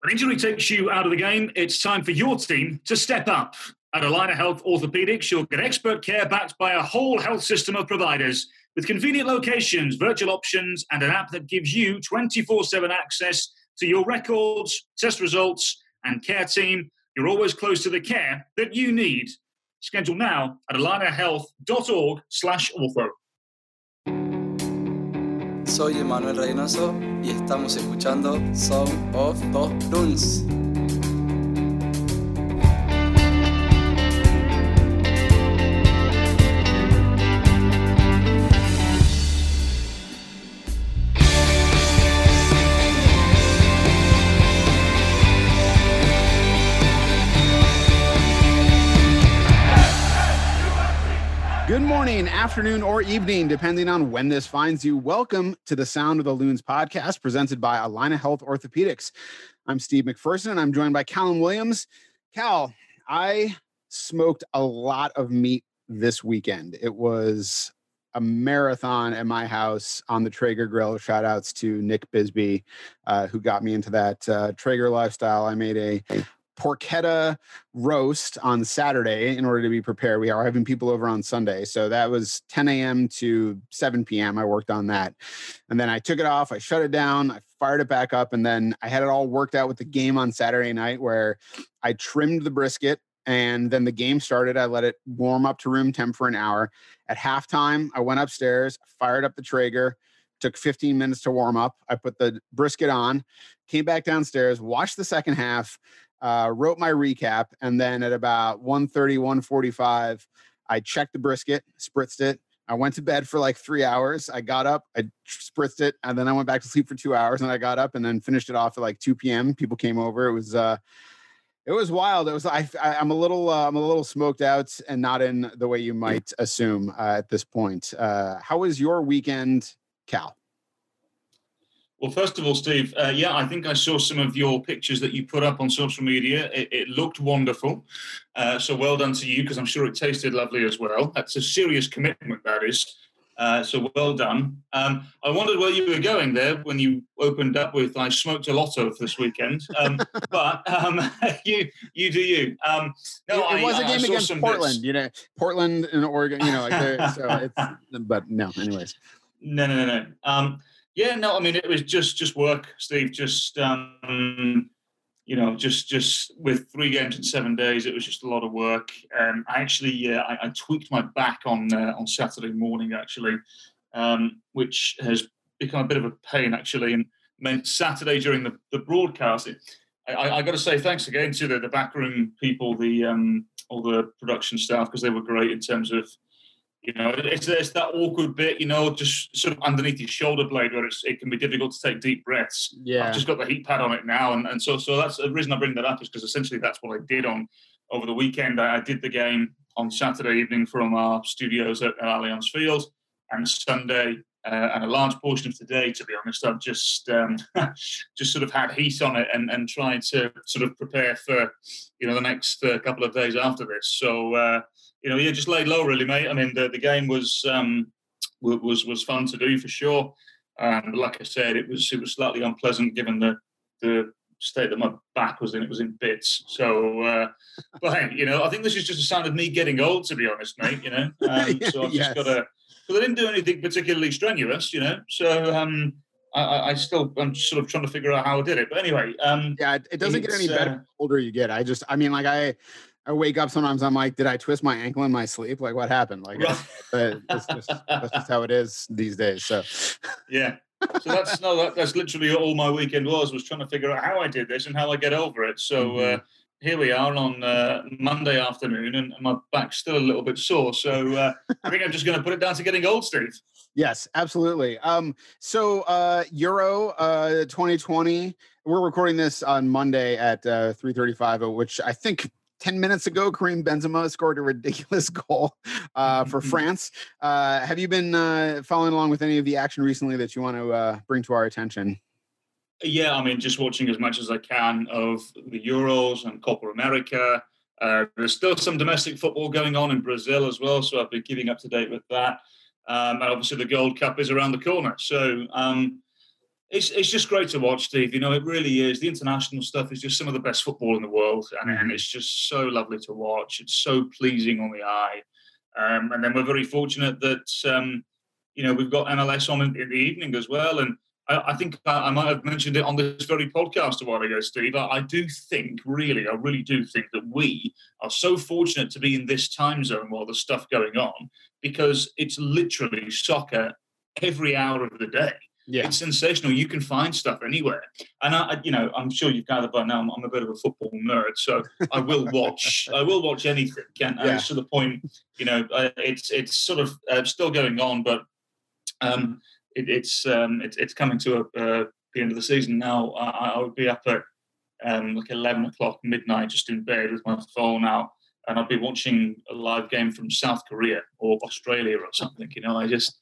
When injury takes you out of the game, it's time for your team to step up. At Allina Health Orthopedics, you'll get expert care backed by a whole health system of providers with convenient locations, virtual options, and an app that gives you 24 7 access to your records, test results, and care team. You're always close to the care that you need. Schedule now at allinahealth.org slash ortho. Soy Emanuel Reynoso y estamos escuchando Song of the Dunes. Afternoon, or evening, depending on when this finds you. Welcome to the Sound of the Loons podcast presented by Allina Health Orthopedics. I'm Steve McPherson and I'm joined by Callum Williams. Cal, I smoked a lot of meat this weekend. It was a marathon at my house on the Traeger grill. Shout outs to Nick Bisbee, uh, who got me into that uh, Traeger lifestyle. I made a porchetta roast on Saturday in order to be prepared. We are having people over on Sunday. So that was 10 a.m. to 7 p.m. I worked on that. And then I took it off, I shut it down, I fired it back up, and then I had it all worked out with the game on Saturday night where I trimmed the brisket. And then the game started. I let it warm up to room temp for an hour. At halftime, I went upstairs, fired up the Traeger, took 15 minutes to warm up. I put the brisket on, came back downstairs, watched the second half, uh, wrote my recap, and then at about 1.30, 1.45, I checked the brisket, spritzed it. I went to bed for like three hours. I got up, I spritzed it, and then I went back to sleep for two hours. And I got up and then finished it off at like 2 p.m. People came over. It was uh, it was wild. It was I, I am a little uh, I'm a little smoked out and not in the way you might assume uh, at this point. Uh, how was your weekend, Cal? Well, first of all, Steve, uh, yeah, I think I saw some of your pictures that you put up on social media. It, it looked wonderful. Uh, so well done to you, because I'm sure it tasted lovely as well. That's a serious commitment, that is. Uh, so well done. Um, I wondered where you were going there when you opened up with "I smoked a lot of this weekend," um, but um, you you do you. Um, no, it, it was I, a game against Portland. Bits. You know, Portland and Oregon. You know, like so it's. But no, anyways. No, no, no, no. Yeah, no, I mean it was just just work, Steve. Just um, you know, just just with three games in seven days, it was just a lot of work. Um, I actually uh, I, I, tweaked my back on uh, on Saturday morning actually, um, which has become a bit of a pain actually, and meant Saturday during the, the broadcast. It, I, I got to say thanks again to the, the backroom people, the um, all the production staff because they were great in terms of you know, it's, it's that awkward bit, you know, just sort of underneath your shoulder blade where it can be difficult to take deep breaths. Yeah. I've just got the heat pad on it now. And, and so so that's the reason I bring that up is because essentially that's what I did on over the weekend. I, I did the game on Saturday evening from our studios at, at Allianz Field and Sunday uh, and a large portion of today, to be honest, I've just um, just sort of had heat on it and, and trying to sort of prepare for you know the next uh, couple of days after this. So uh, you know, yeah, just laid low, really, mate. I mean, the, the game was um, was was fun to do for sure. Um, like I said, it was it was slightly unpleasant given the the state that my back was in. It was in bits. So, uh, but hey, you know, I think this is just a sign of me getting old, to be honest, mate. You know, um, so I've yes. just got to. Because I didn't do anything particularly strenuous, you know. So um, I, I, still I'm sort of trying to figure out how I did it. But anyway, um, yeah, it doesn't get any better uh, older you get. I just, I mean, like I I wake up sometimes. I'm like, did I twist my ankle in my sleep? Like, what happened? Like, just, that's just how it is these days. So, yeah. So that's no, that, that's literally all my weekend was was trying to figure out how I did this and how I get over it. So mm-hmm. uh, here we are on uh, Monday afternoon, and my back's still a little bit sore. So uh, I think I'm just going to put it down to getting old, Steve. Yes, absolutely. Um, so uh, Euro uh, 2020, we're recording this on Monday at uh, 3:35, which I think 10 minutes ago, Karim Benzema scored a ridiculous goal uh, for. France. Uh, have you been uh, following along with any of the action recently that you want to uh, bring to our attention? Yeah, I mean, just watching as much as I can of the Euros and Copa America. Uh, there's still some domestic football going on in Brazil as well, so I've been keeping up to date with that. Um, and obviously, the Gold Cup is around the corner. So, um, it's it's just great to watch, Steve. You know, it really is. The international stuff is just some of the best football in the world, and, and it's just so lovely to watch. It's so pleasing on the eye, um, and then we're very fortunate that um, you know we've got MLS on in, in the evening as well, and I, I think I, I, might have mentioned it on this very podcast a while ago, Steve. I, I do think, really, I really do think that we are so fortunate to be in this time zone while there's stuff going on because it's literally soccer every hour of the day. Yeah. It's sensational. You can find stuff anywhere. And I, you know, I'm sure you've gathered by now, I'm, I'm a bit of a football nerd, so I will watch. I will watch anything. And, yeah. to the point, you know, uh, it's it's sort of uh, still going on, but um, it, it's um, it's it's coming to a, uh, the end of the season now. I, I would be up at um, like 11 o'clock midnight, just in bed with my phone out, and I'd be watching a live game from South Korea or Australia or something. You know, I just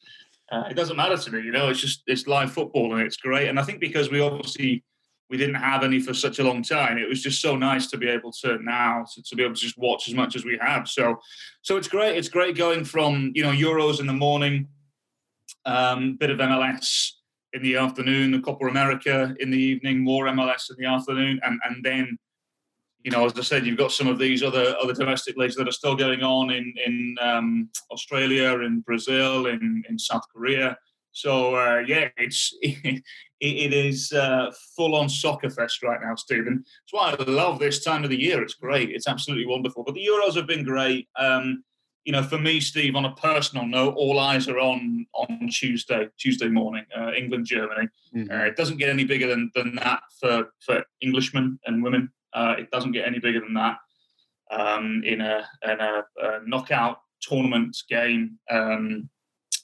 uh, it doesn't matter to me. You know, it's just it's live football and it's great. And I think because we obviously we didn't have any for such a long time, it was just so nice to be able to now to, to be able to just watch as much as we have. So, so it's great. It's great going from you know Euros in the morning, um, bit of MLS in the afternoon, a Copa America in the evening, more MLS in the afternoon, and and then you know, as I said, you've got some of these other other domestic leagues that are still going on in in um, Australia, in Brazil, in in South Korea. So uh, yeah, it's it, it is uh, full on soccer fest right now, Stephen. That's why I love this time of the year. It's great. It's absolutely wonderful. But the Euros have been great. Um, you know, for me, Steve, on a personal note, all eyes are on on Tuesday, Tuesday morning, uh, England Germany. Uh, it doesn't get any bigger than, than that for for Englishmen and women. Uh, it doesn't get any bigger than that um, in, a, in a, a, knockout tournament game. Um,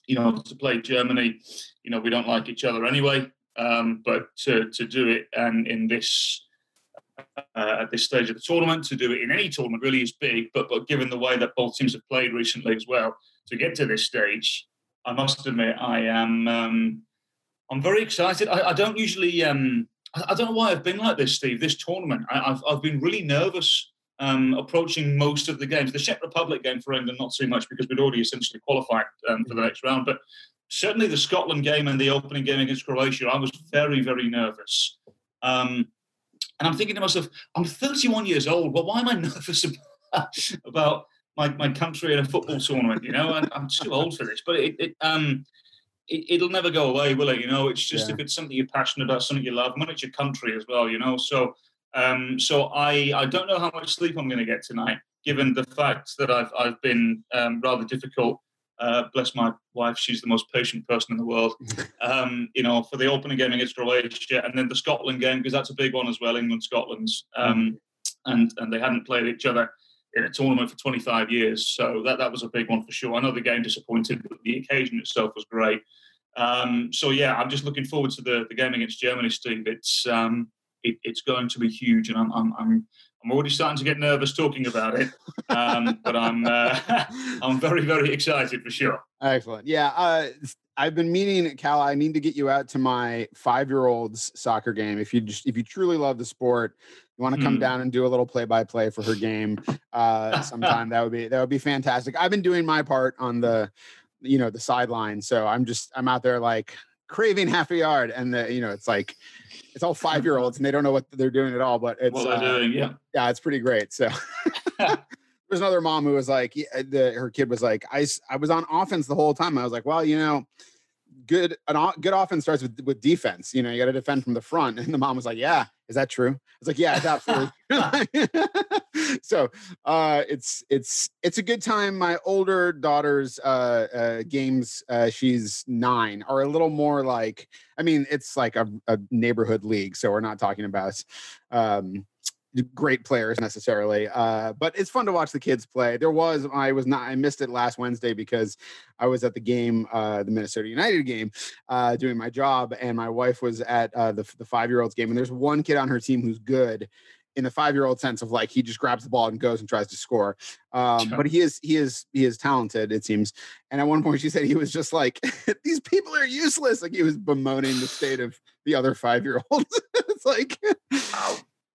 you know, to play Germany, you know, we don't like each other anyway. Um, but to, to do it and in this uh, at this stage of the tournament, to do it in any tournament really is big. But but given the way that both teams have played recently as well, to get to this stage, I must admit I am um, I'm very excited. I, I don't usually um, I, don't know why I've been like this, Steve. This tournament, I, have I've been really nervous um, approaching most of the games. The Czech Republic game for England, not so much because we'd already essentially qualified um, for the next round. But certainly the Scotland game and the opening game against Croatia, I was very, very nervous. Um, and I'm thinking to myself, I'm 31 years old. Well, why am I nervous about, about my, my country in a football tournament? You know, I'm too old for this. But it, it um, it, will never go away, will it? You know, it's just yeah. if it's something you're passionate about, something you love, and it's your country as well, you know. So, um, so I I don't know how much sleep I'm going to get tonight, given the fact that I've I've been um, rather difficult. Uh, bless my wife; she's the most patient person in the world. Um, you know, for the opening game against Croatia, and then the Scotland game because that's a big one as well. England Scotland's, um, and and they hadn't played each other in a tournament for 25 years. So that, that was a big one for sure. I know the game disappointed, but the occasion itself was great. Um, so yeah, I'm just looking forward to the, the game against Germany, Steve. It's um, it, it's going to be huge, and I'm, I'm I'm I'm already starting to get nervous talking about it. Um, but I'm uh, I'm very very excited for sure. Excellent. Yeah, uh, I've been meaning, Cal. I need to get you out to my five year old's soccer game. If you just if you truly love the sport, you want to come mm. down and do a little play by play for her game uh, sometime. that would be that would be fantastic. I've been doing my part on the you know the sideline, so I'm just I'm out there like craving half a yard, and the you know it's like it's all five year olds and they don't know what they're doing at all, but it's what they're uh, doing, yeah, yeah, it's pretty great. So. There's another mom who was like, the, her kid was like, I, I was on offense the whole time. I was like, well, you know, good an good offense starts with with defense. You know, you got to defend from the front. And the mom was like, "Yeah, is that true?" I was like, "Yeah, it's absolutely." so uh, it's it's it's a good time. My older daughter's uh, uh, games, uh, she's nine, are a little more like. I mean, it's like a, a neighborhood league, so we're not talking about. Um, great players necessarily uh, but it's fun to watch the kids play. There was i was not i missed it last wednesday because i was at the game uh, the minnesota united game uh, doing my job and my wife was at uh, the, the five year olds game and there's one kid on her team who's good in the five year old sense of like he just grabs the ball and goes and tries to score um, but he is he is he is talented it seems and at one point she said he was just like these people are useless like he was bemoaning the state of the other five year olds it's like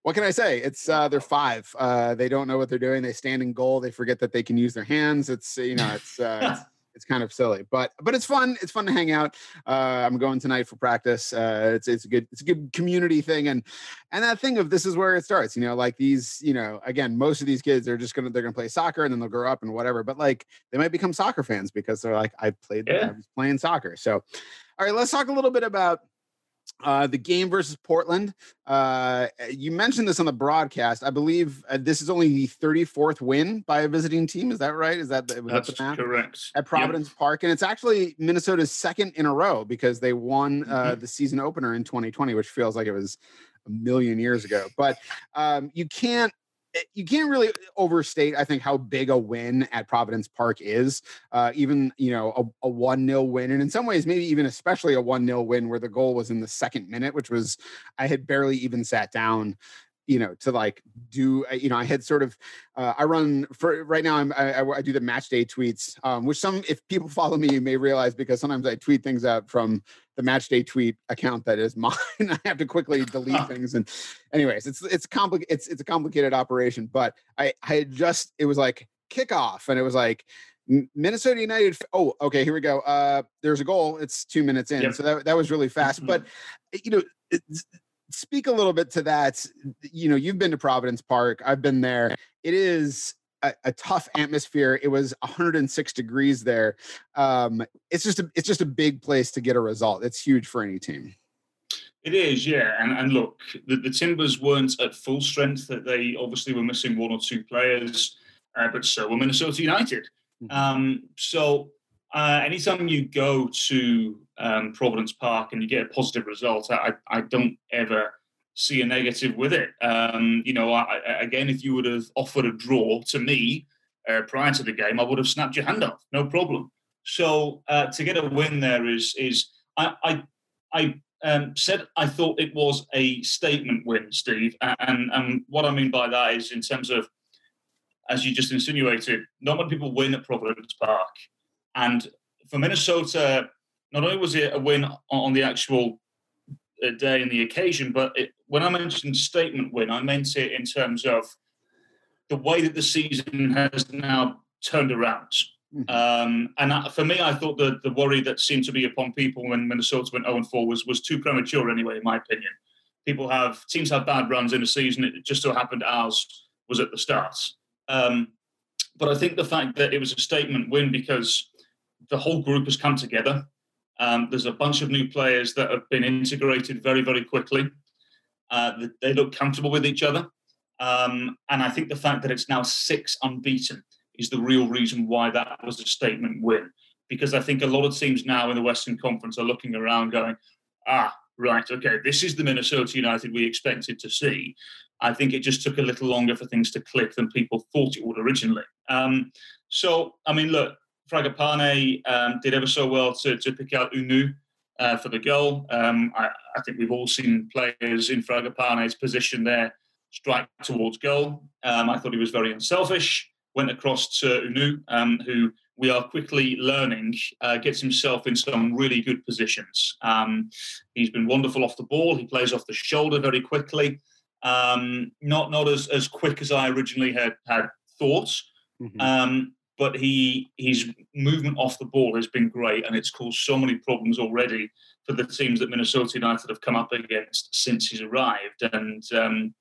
what can I say? It's uh, they're five. Uh, they don't know what they're doing. They stand in goal. They forget that they can use their hands. It's you know, it's uh, it's, it's kind of silly, but but it's fun. It's fun to hang out. Uh, I'm going tonight for practice. Uh, it's it's a good it's a good community thing, and and that thing of this is where it starts. You know, like these. You know, again, most of these kids are just gonna they're gonna play soccer and then they'll grow up and whatever. But like they might become soccer fans because they're like I played yeah. I was playing soccer. So, all right, let's talk a little bit about uh, the game versus Portland. Uh, you mentioned this on the broadcast. I believe uh, this is only the 34th win by a visiting team. Is that right? Is that, was That's that the correct? At Providence yep. Park. And it's actually Minnesota's second in a row because they won uh, mm-hmm. the season opener in 2020, which feels like it was a million years ago. But um, you can't you can't really overstate, I think, how big a win at Providence Park is. Uh, even you know a, a one 0 win, and in some ways, maybe even especially a one 0 win where the goal was in the second minute, which was I had barely even sat down you know to like do uh, you know i had sort of uh, i run for right now I'm, I, I do the match day tweets um, which some if people follow me you may realize because sometimes i tweet things out from the match day tweet account that is mine i have to quickly delete things and anyways it's it's complicated it's it's a complicated operation but i i had just it was like kickoff and it was like Minnesota United. Oh, okay. Here we go. Uh, there's a goal. It's two minutes in, yep. so that that was really fast. But you know, speak a little bit to that. You know, you've been to Providence Park. I've been there. It is a, a, tough atmosphere. It was 106 degrees there. Um, it's just a, it's just a big place to get a result. It's huge for any team. It is, yeah. And, and look, the, the Timbers weren't at full strength. That they obviously were missing one or two players, uh, but so were Minnesota United. Mm-hmm. Um, so uh, anytime you go to um, Providence Park and you get a positive result, I, I don't ever see a negative with it. Um, you know, I, again, if you would have offered a draw to me uh, prior to the game, I would have snapped your hand off, no problem. So uh, to get a win there is is I I, I um, said I thought it was a statement win, Steve, and and what I mean by that is in terms of as you just insinuated, not many people win at Providence Park, and for Minnesota not only was it a win on the actual uh, day and the occasion, but it, when I mentioned statement win, I meant it in terms of the way that the season has now turned around. Mm-hmm. Um, and for me, I thought the, the worry that seemed to be upon people when Minnesota went 0 4 was, was too premature, anyway, in my opinion. People have, teams have bad runs in a season. It just so happened ours was at the start. Um, but I think the fact that it was a statement win because the whole group has come together. Um, there's a bunch of new players that have been integrated very, very quickly. Uh, they look comfortable with each other. Um, and I think the fact that it's now six unbeaten is the real reason why that was a statement win. Because I think a lot of teams now in the Western Conference are looking around going, ah, right, okay, this is the Minnesota United we expected to see. I think it just took a little longer for things to click than people thought it would originally. Um, so, I mean, look, Fragapane um, did ever so well to, to pick out Hunou uh, for the goal. Um, I, I, think we've all seen players in Fragapane's position there strike towards goal. Um, I thought he was very unselfish. Went across to Hunou, um, who we are quickly learning uh, gets himself in some really good positions. Um, he's been wonderful off the ball. He plays off the shoulder very quickly. Um, not not as, as quick as I originally had had thought. Mm-hmm. Um, but he his movement off the ball has been great, and it's caused so many problems already for the teams that Minnesota United have come up against since he's arrived. And um,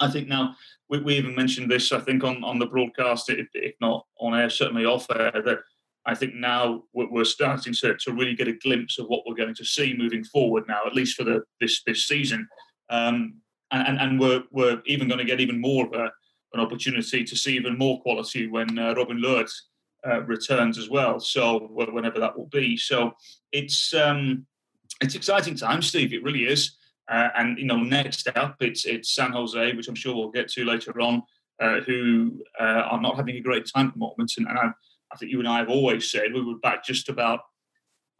I think now we, we, even mentioned this, I think on on the broadcast, if, not on air, certainly off air, that I think now we're starting to, to really get a glimpse of what we're going to see moving forward now, at least for the this this season. Um, and, and we're, we're even going to get even more of a, an opportunity to see even more quality when uh, Robin Lod uh, returns as well. So whenever that will be. So it's um, it's exciting times, Steve. It really is. Uh, and you know, next up, it's it's San Jose, which I'm sure we'll get to later on, uh, who uh, are not having a great time at the moment. And, and I, I, think you and I have always said we would back just about.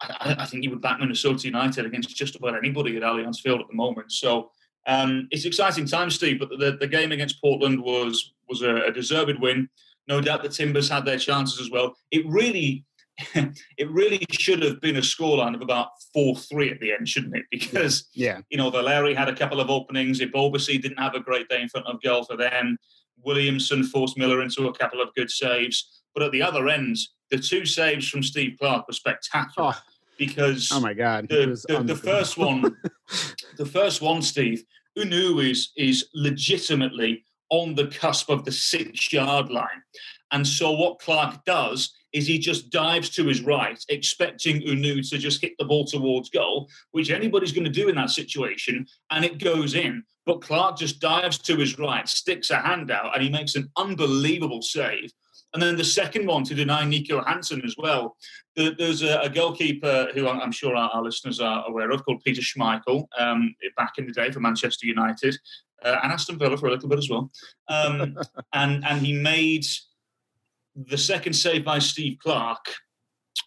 I, I, think you would back Minnesota United against just about anybody at Allianz Field at the moment. So um, it's exciting times, Steve. But the, the game against Portland was was a, a deserved win. No doubt the Timbers had their chances as well. It really, it really should have been a scoreline of about four three at the end, shouldn't it? Because yeah, you know Valeri had a couple of openings. Ebobisse didn't have a great day in front of goal for them. Williamson forced Miller into a couple of good saves. But at the other end, the two saves from Steve Clark were spectacular Oh. Because Oh my god, the, the, the first one, the first one, Steve, Hunou is is legitimately on the cusp of the six yard line. And so what Clark does is he just dives to his right, expecting Hunou to just hit the ball towards goal, which anybody's going to do in that situation, and it goes in. But Clark just dives to his right, sticks a hand out, and he makes an unbelievable save. And then the second one to deny Nico Hansen as well. There's a, goalkeeper who I'm sure our, our listeners are aware of called Peter Schmeichel, um, back in the day for Manchester United uh, and Aston Villa for a little bit as well. Um, and and he made the second save by Steve Clark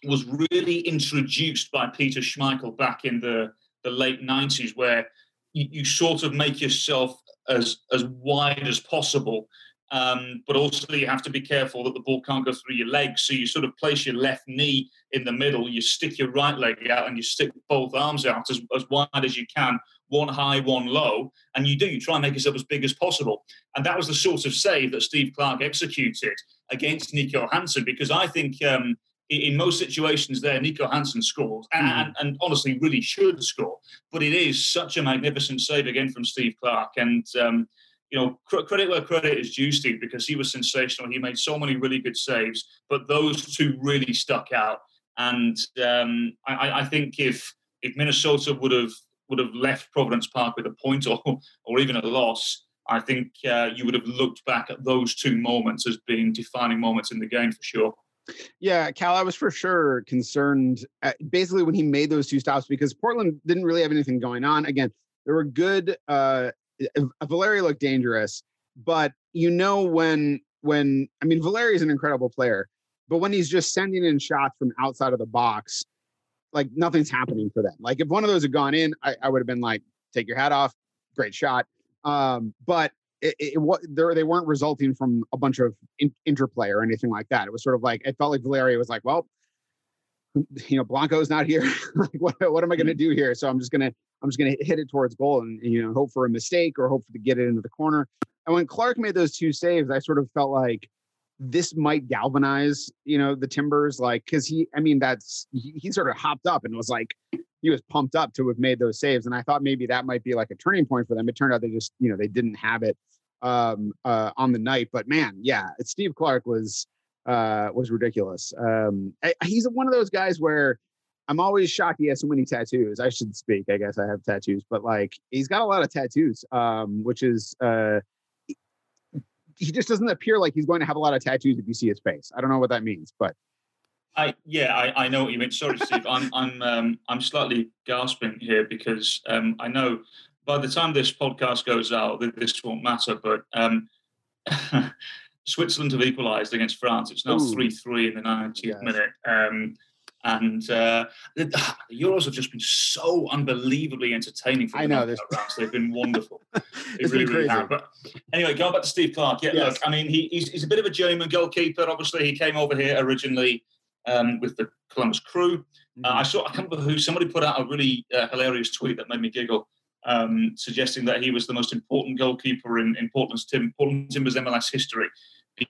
was really introduced by Peter Schmeichel back in the, the late 90s, where you, you sort of make yourself as as wide as possible. Um, but also, you have to be careful that the ball can't go through your legs. So you sort of place your left knee in the middle, you stick your right leg out, and you stick both arms out as, as wide as you can, one high, one low. And you do, you try and make yourself as big as possible. And that was the sort of save that Steve Clark executed against Nico Hansen, because I think um, in, most situations there, Nico Hansen scores and, Mhm. and, and honestly really should score. But it is such a magnificent save again from Steve Clark. And, um, you know, cr- credit where credit is due, Steve, because he was sensational. He made so many really good saves, but those two really stuck out. And um, I, I- I think if if Minnesota would have would have left Providence Park with a point or or even a loss, I think uh, you would have looked back at those two moments as being defining moments in the game for sure. Yeah, Cal, I was for sure concerned at, basically when he made those two stops because Portland didn't really have anything going on. Again, there were good. Uh, Valeri looked dangerous, but you know when when I mean Valeri is an incredible player, but when he's just sending in shots from outside of the box, like nothing's happening for them. Like if one of those had gone in, I, I would have been like, take your hat off, great shot. Um, but it, it, what they weren't resulting from a bunch of in, interplay or anything like that. It was sort of like it felt like Valeri was like, well, you know, Blanco's not here. like, what, what am I going to do here? So I'm just gonna I'm just gonna hit it towards goal and you know hope for a mistake or hope to get it into the corner. And when Clark made those two saves, I sort of felt like this might galvanize you know the Timbers, like because he I mean that's he, he sort of hopped up and was like he was pumped up to have made those saves, and I thought maybe that might be like a turning point for them. It turned out they just you know they didn't have it um uh on the night but man yeah steve clark was uh was ridiculous um I, he's one of those guys where i'm always shocked he has so many tattoos i should speak i guess i have tattoos but like he's got a lot of tattoos um which is uh he just doesn't appear like he's going to have a lot of tattoos if you see his face i don't know what that means but I yeah, I, I know what you mean. Sorry, Steve. I'm I'm um, I'm slightly gasping here because um, I know by the time this podcast goes out, th- this won't matter. But um, Switzerland have equalised against France. It's now three three in the 90th Yes. minute. And uh, the, the Euros have just been so unbelievably entertaining for the I know, rounds. They've been wonderful. They It's really, been crazy. have. But anyway, going back to Steve Clark. Yeah, Yes. look, I mean, he, he's, he's a bit of a journeyman goalkeeper. Obviously, he came over here originally um, with the Columbus Crew. Uh, I saw, I can't remember who, somebody put out a really uh, hilarious tweet that made me giggle, um, suggesting that he was the most important goalkeeper in, in Portland's Tim, Portland Timbers MLS history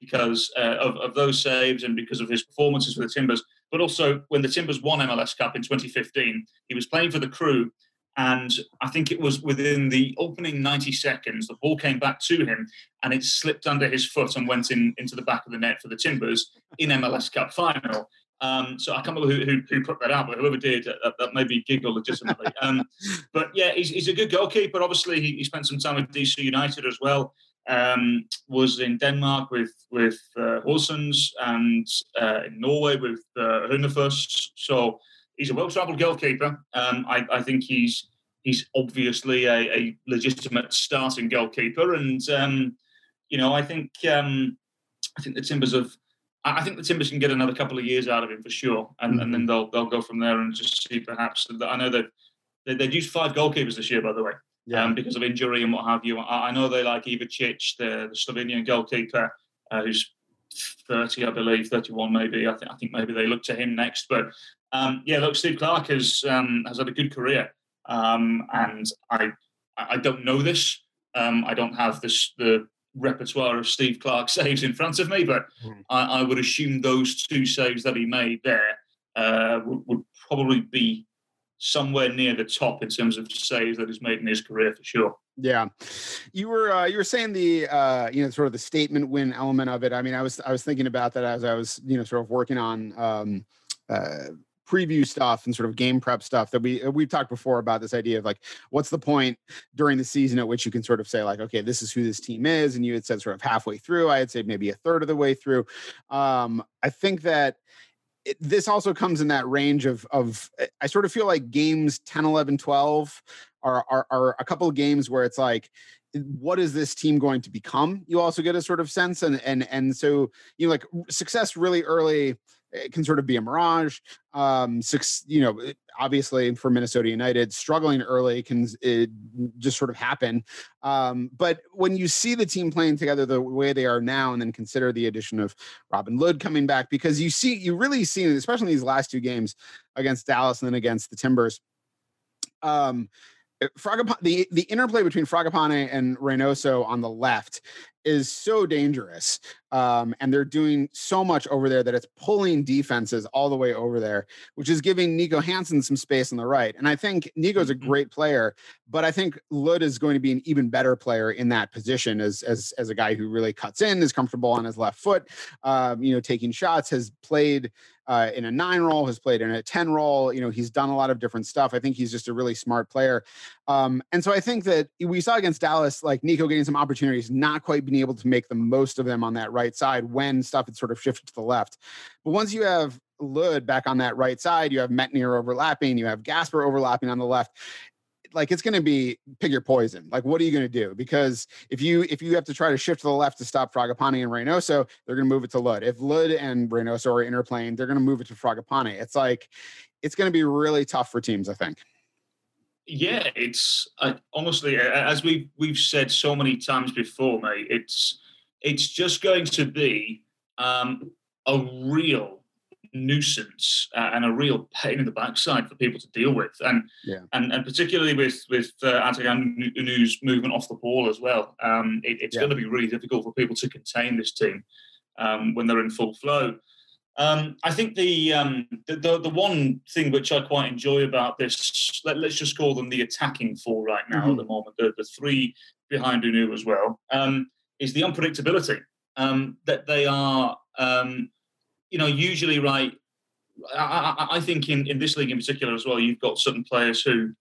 because uh, of, of those saves and because of his performances for the Timbers. But also, when the Timbers won MLS Cup in 2015, he was playing for the crew. And I think it was within the opening 90 seconds, the ball came back to him and it slipped under his foot and went in into the back of the net for the Timbers in MLS Cup final. Um, so I can't remember who, who, who put that out, but whoever did, that, that made me giggle legitimately. Um, but yeah, he's, he's a good goalkeeper. Obviously, he, he spent some time with DC United as well. Um, was in Denmark with with uh, Horsens and uh, in Norway with uh. So he's a well-travelled goalkeeper. Um, I, I think he's he's obviously a, a legitimate starting goalkeeper, and um, you know I think um, I think the Timbers have. I think the Timbers can get another couple of years out of him for sure, and, and then they'll they'll go from there and just see perhaps. I know that they, they've used five goalkeepers this year, by the way, um, because of injury and what have you. I, I know they like Ivacic, the, the Slovenian goalkeeper, uh, who's 30, I believe, 31 maybe. I think I think maybe they look to him next. But um, yeah, look, Steve Clark has um, has had a good career, um, and I I I don't know this. Um, I don't have this the repertoire of Steve Clark saves in front of me, but mm. I, I, would assume those two saves that he made there uh, would, would, probably be somewhere near the top in terms of saves that he's made in his career for sure. Yeah, you were uh, you were saying the uh, you know sort of the statement win element of it. I mean, I was I was thinking about that as I was you know sort of working on. Um, uh, preview stuff and sort of game prep stuff that we uh, we've talked before about this idea of like what's the point during the season at which you can sort of say like okay this is who this team is and you had said sort of halfway through i had said maybe a third of the way through um i think that it, this also comes in that range of of eh, I sort of feel like games 10 11 12 are are, are a couple of games where it's like what is this team going to become? You also get a sort of sense and and and so you know like success really early it can sort of be a mirage. Um, you know, obviously for Minnesota United, struggling early can just sort of happen. Um, but when you see the team playing together the way they are now, and then consider the addition of Robin Lod coming back, because you see, you really see, especially in these last two games against Dallas and then against the Timbers. Um, Fragapane, the the interplay between Fragapane and Reynoso on the left is so dangerous. Um, and they're doing so much over there that it's pulling defenses all the way over there, which is giving Nico Hansen some space on the right. And I think Nico's a mm-hmm. great player, but I think Lod is going to be an even better player in that position as as, as a guy who really cuts in, is comfortable on his left foot, um, you know, taking shots, has played uh, in a nine role, has played in a 10 role. You know, he's done a lot of different stuff. I think he's just a really smart player. Um, and so I think that we saw against Dallas, like Nico getting some opportunities, not quite being able to make the most of them on that right side when stuff had sort of shifted to the left. But once you have Lod back on that right side, you have Métanire overlapping, you have Gasper overlapping on the left like it's going to be pick your poison. Like, what are you going to do? Because if you if you have to try to shift to the left to stop Fragapane and Reynoso, they're going to move it to Lod. If Lod and Reynoso are interplaying, they're going to move it to Fragapane. It's like it's going to be really tough for teams. I think. Yeah, it's uh, honestly as we we've said so many times before, mate. It's it's just going to be um, a real nuisance uh, and a real pain in the backside for people to deal with, and yeah. and, and particularly with with uh, Adrien Hunou's movement off the ball as well. Um, it, it's yeah. going to be really difficult for people to contain this team um, when they're in full flow. Um, I think the, um, the, the, the one thing which I quite enjoy about this, let, us just call them the attacking four right now mm-hmm. at the moment, the, the three behind Hunou as well, um, is the unpredictability um, that they are um, you know, usually, right, I, I, think in, in this league in particular as well, you've got certain players who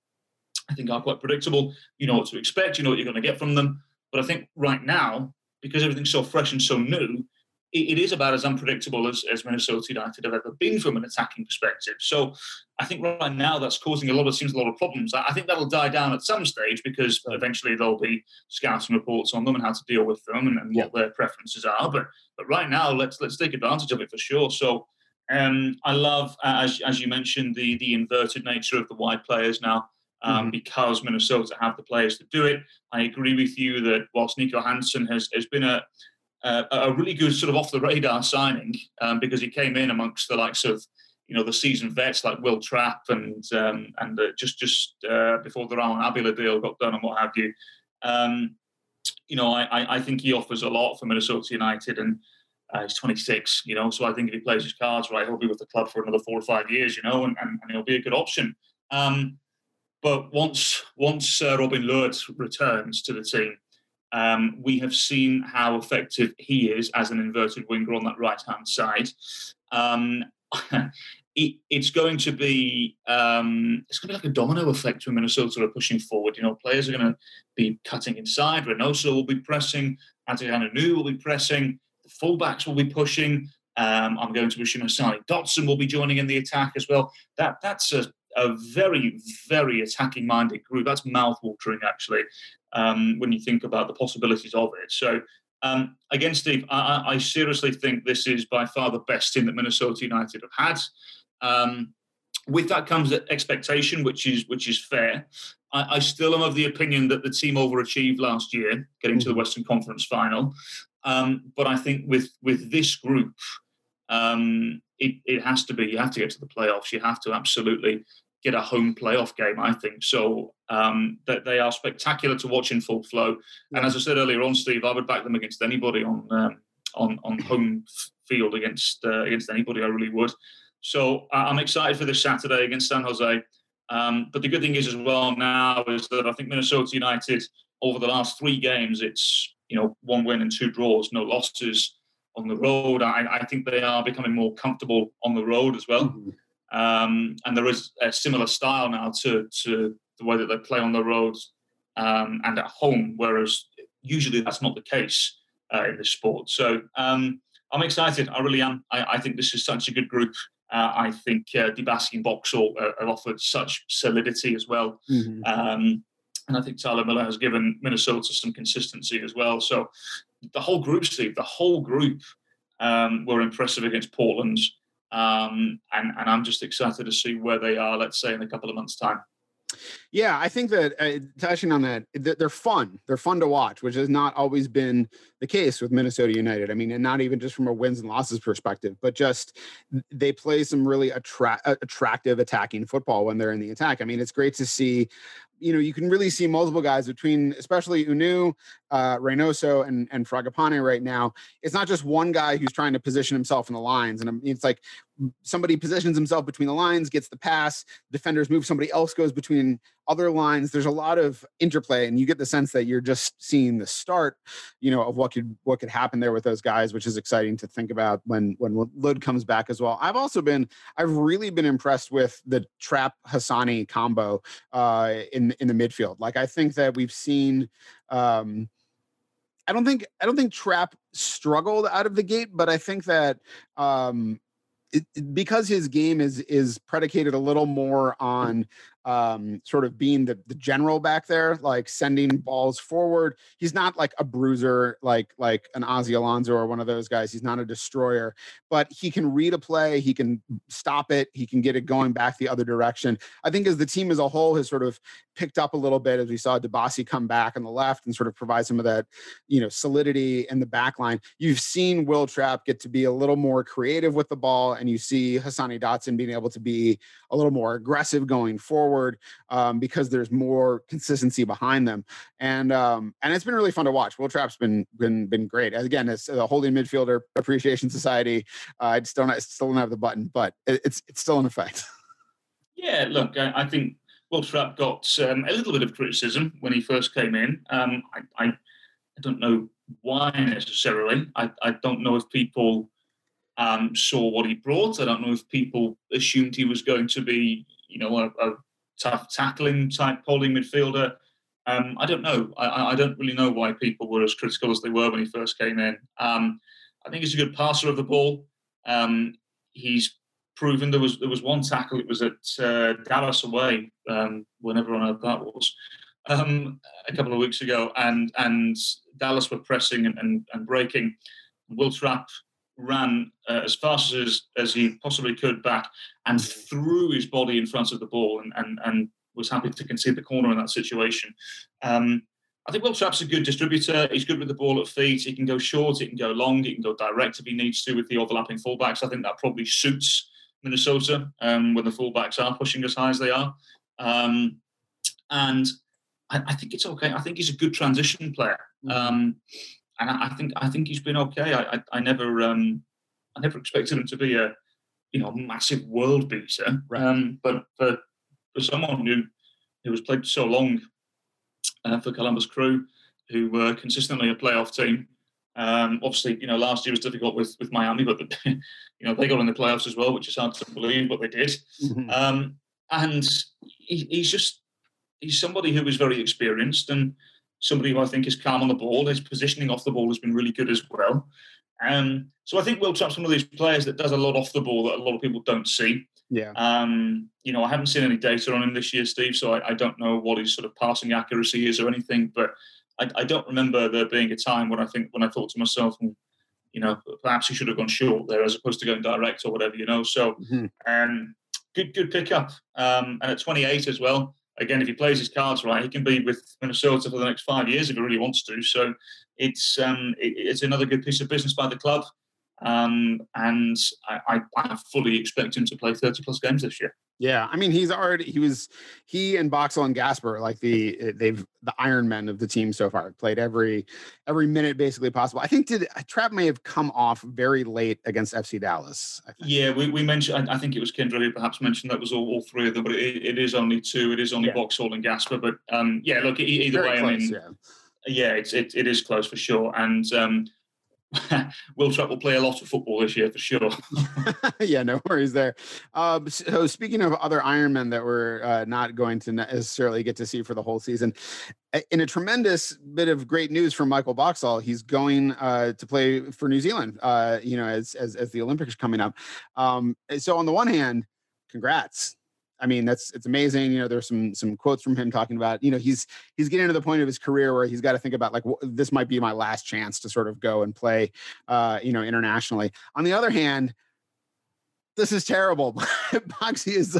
I think are quite predictable. You know what to expect, you know what you're going to get from them. But I think right now, because everything's so fresh and so new, it, it is about as unpredictable as, as Minnesota United have ever been from an attacking perspective. So I think right now that's causing a lot of seems a lot of problems. I, think that'll die down at some stage because eventually there'll be scouting reports on them and how to deal with them and, and what their preferences are. But but right now, let's let's take advantage of it for sure. So um, I love, uh, as, as you mentioned, the the inverted nature of the wide players now. Um, mm-hmm. Because Minnesota have the players to do it, I agree with you that whilst Nico Hansen has, has been a, a, a really good sort of off the radar signing um, because he came in amongst the likes of you know the seasoned vets like Wil Trapp and um, and uh, just just uh, before the Ramon Abila deal got done and what have you. Um, you know, I, I think he offers a lot for Minnesota United, and uh, he's 26. You know, so I think if he plays his cards right, he'll be with the club for another four or five years. You know, and, and, and he'll be a good option. Um, but once once uh, Robin Lod returns to the team, um, we have seen how effective he is as an inverted winger on that right hand side. Um, it, it's going to be um, it's going to be like a domino effect when Minnesota are pushing forward. You know, players are going to be cutting inside. Reynoso will be pressing. Adrien Hunou will be pressing. The fullbacks will be pushing. Um, I'm going to assume Hassani Dotson will be joining in the attack as well. That that's a, a very very attacking minded group. That's mouth watering actually um, when you think about the possibilities of it. So um, again, Steve, I, I, seriously think this is by far the best team that Minnesota United have had. Um, with that comes expectation, which is which is fair. I, I, still am of the opinion that the team overachieved last year, getting to the mm-hmm. Western Conference Final. Um, but I think with with this group, um, it, it has to be. You have to get to the playoffs. You have to absolutely get a home playoff game. I think so. Um, that they are spectacular to watch in full flow. And as I said earlier on, Steve, I would back them against anybody on um, on on home field against uh, against anybody. I really would. So I'm excited for this Saturday against San Jose. Um, but the good thing is as well now is that I think Minnesota United over the last three games, it's you know one win and two draws, no losses on the road. I, I think they are becoming more comfortable on the road as well. Mm-hmm. Um, and there is a similar style now to to the way that they play on the road um, and at home, whereas usually that's not the case uh, in this sport. So um, I'm excited. I really am. I, I, think this is such a good group. Uh, I think uh, Dibassy and Boxall uh, have offered such solidity as well. Mm-hmm. Um, and I think Tyler Miller has given Minnesota some consistency as well. So the whole group, Steve, the whole group um, were impressive against Portland. Um, and, and I'm just excited to see where they are, let's say, in a couple of months' time. Yeah, I think that uh, touching on that, they're fun. They're fun to watch, which has not always been the case with Minnesota United. I mean, and not even just from a wins and losses perspective, but just they play some really attra- attractive attacking football when they're in the attack. I mean, it's great to see you know, you can really see multiple guys between, especially Hunou, uh, Reynoso, and and Fragapane right now. It's not just one guy who's trying to position himself in the lines, and it's like somebody positions himself between the lines, gets the pass, defenders move, somebody else goes between other lines. There's a lot of interplay, and you get the sense that you're just seeing the start, you know, of what could what could happen there with those guys, which is exciting to think about when when Lod comes back as well. I've also been I've really been impressed with the Trapp Hassani combo uh, in in the midfield. Like I think that we've seen. Um, I don't think I don't think Trapp struggled out of the gate, but I think that um, it, because his game is is predicated a little more on um, sort of being the, the general back there, like sending balls forward. He's not like a bruiser, like like an Ozzie Alonso or one of those guys. He's not a destroyer, but he can read a play. He can stop it. He can get it going back the other direction. I think as the team as a whole has sort of picked up a little bit as we saw Dibassy come back on the left and sort of provide some of that, you know, solidity in the back line. You've seen Wil Trapp get to be a little more creative with the ball, and you see Hassani Dotson being able to be a little more aggressive going forward um, because there's more consistency behind them. And um, and it's been really fun to watch. Wil Trapp's been been been great. Again, it's a holding midfielder appreciation society. Uh, I just don't still don't have the button, but it's it's still in effect. Yeah, look, I, I think Wil Trapp got um, a little bit of criticism when he first came in. Um, I, I, I, don't know why necessarily. I, I don't know if people um, saw what he brought. I don't know if people assumed he was going to be, you know, a, a tough tackling type holding midfielder. Um, I don't know. I, I, don't really know why people were as critical as they were when he first came in. Um, I think he's a good passer of the ball. Um, he's proven. There was there was one tackle. It was at uh, Dallas away, um, whenever on earth that was, um, a couple of weeks ago, and and Dallas were pressing and and, and breaking. Wil Trapp ran uh, as fast as as he possibly could back and threw his body in front of the ball and and, and was happy to concede the corner in that situation. Um, I think Wil Trapp's a good distributor. He's good with the ball at feet. He can go short, he can go long, he can go direct if he needs to with the overlapping fullbacks. I think that probably suits Minnesota um, when the fullbacks are pushing as high as they are. Um, and I, I, think it's okay. I think he's a good transition player. Mm-hmm. Um, and I, I, think I think he's been okay. I, I, I never um, I never expected him to be a you know massive world beater. Right. Um, but for for someone who who has played so long uh, for Columbus Crew, who were consistently a playoff team, um, obviously, you know, last year was difficult with with Miami, but the, you know they got in the playoffs as well, which is hard to believe, but they did. Mm-hmm. Um, and he, he's just he's somebody who is very experienced and somebody who I think is calm on the ball. His positioning off the ball has been really good as well. Um, so I think Wil Trapp's one of these players that does a lot off the ball that a lot of people don't see. Yeah. Um, you know, I haven't seen any data on him this year, Steve, so I, I, don't know what his sort of passing accuracy is or anything. But I, I, don't remember there being a time when I think when I thought to myself, hmm, you know, perhaps he should have gone short there as opposed to going direct or whatever, you know. So, mm-hmm. um, good good pickup. Um, and at 28 as well. Again, if he plays his cards right, he can be with Minnesota for the next five years if he really wants to. So, it's um, it, it's another good piece of business by the club. Um, and I, I, fully expect him to play 30 plus games this year. Yeah, I mean he's already he was he and Boxall and Gasper like the they've the Iron Men of the team so far played every every minute basically possible. I think did Trapp may have come off very late against FC Dallas. Yeah, we, we mentioned I, think it was Kendra who perhaps mentioned that was all, all three of them, but it, it is only two. It is only yeah. Boxall and Gasper. But um, yeah, look either very way, close, I mean, yeah, yeah it's it, it is close for sure. And um, Wil Trapp will play a lot of football this year for sure. yeah, no worries there. Um, so speaking of other Ironmen that we're uh, not going to necessarily get to see for the whole season, in a tremendous bit of great news from Michael Boxall, he's going uh, to play for New Zealand. Uh, you know, as, as as the Olympics are coming up. Um, so on the one hand, congrats I mean, that's it's amazing. You know, there's some some quotes from him talking about, you know, he's he's getting to the point of his career where he's got to think about like this might be my last chance to sort of go and play, uh, you know, internationally. On the other hand, this is terrible. Boxy is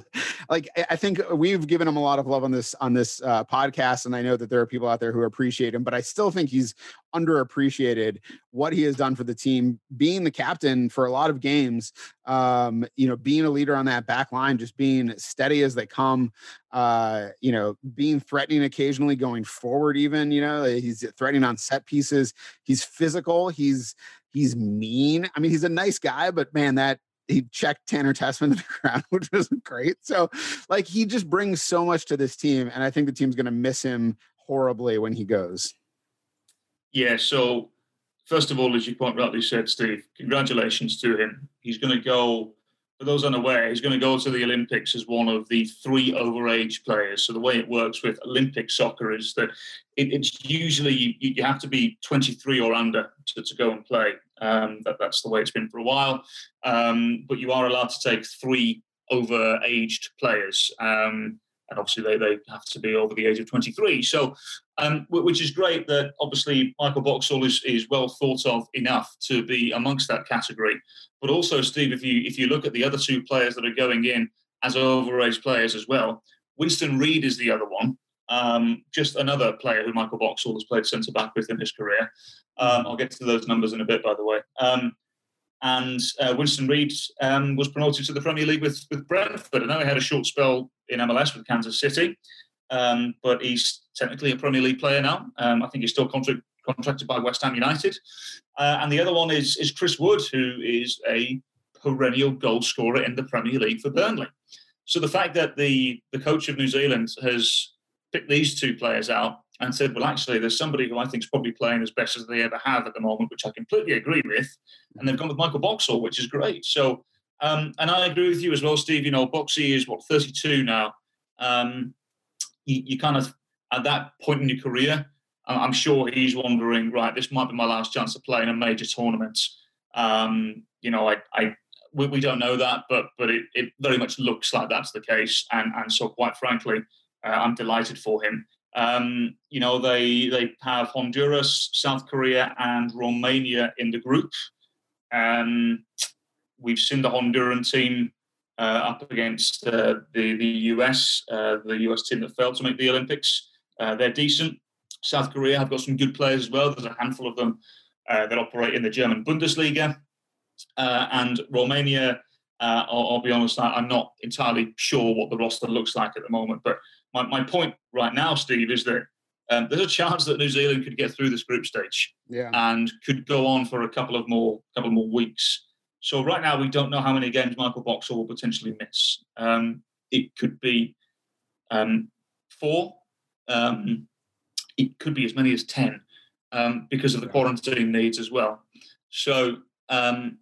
like I think we've given him a lot of love on this on this uh, podcast, and I know that there are people out there who appreciate him, but I still think he's underappreciated what he has done for the team, being the captain for a lot of games. Um, you know, being a leader on that back line, just being steady as they come. Uh, you know, being threatening occasionally, going forward. Even you know, he's threatening on set pieces. He's physical. He's he's mean. I mean, he's a nice guy, but man, that he checked Tanner Tessmann to the ground, which was great. So, like, he just brings so much to this team, and I think the team's going to miss him horribly when he goes. Yeah. So, first of all, as you quite rightly said, Steve, congratulations to him. He's going to go. For those unaware, he's going to go to the Olympics as one of the three overage players. So the way it works with Olympic soccer is that it, it's usually you, you, have to be 23 or under to, to go and play. Um, that, that's the way it's been for a while. Um, but you are allowed to take three over-aged players. Um, and obviously they, they have to be over the age of 23. So, um, which is great that obviously Michael Boxall is, is well thought of enough to be amongst that category. But also, Steve, if you if you look at the other two players that are going in as overage players as well, Winston Reid is the other one. Um, just another player who Michael Boxall has played centre back with in his career. Um, I'll get to those numbers in a bit, by the way. Um, and uh, Winston Reid um, was promoted to the Premier League with, with Brentford. I know he had a short spell in MLS with Kansas City, um, but he's technically a Premier League player now. Um, I think he's still contract, contracted by West Ham United. Uh, and the other one is, is Chris Wood, who is a perennial goal scorer in the Premier League for Burnley. So the fact that the, the coach of New Zealand has picked these two players out and said, well, actually, there's somebody who I think is probably playing as best as they ever have at the moment, which I completely agree with. And they've gone with Michael Boxall, which is great. So, um, and I agree with you as well, Steve. You know, Boxy is what 32 now. Um, you, you, kind of at that point in your career, I'm sure he's wondering, right, this might be my last chance to play in a major tournament. Um, you know, I, I we, we, don't know that, but but it, it very much looks like that's the case. And and so, quite frankly, uh, I'm delighted for him. Um, you know, they they have Honduras, South Korea, and Romania in the group. Um, we've seen the Honduran team uh, up against uh, the the US, uh, the US team that failed to make the Olympics. Uh, they're decent. South Korea have got some good players as well. There's a handful of them uh, that operate in the German Bundesliga, and Romania. I'll, I'll, be honest, I'm not entirely sure what the roster looks like at the moment, but my, my point right now, Steve, is that um, there's a chance that New Zealand could get through this group stage yeah. and could go on for a couple of more couple more weeks. So right now we don't know how many games Michael Boxall will potentially miss. Um, it could be um, four. Um, it could be as many as ten um, because of the quarantine needs as well. So um,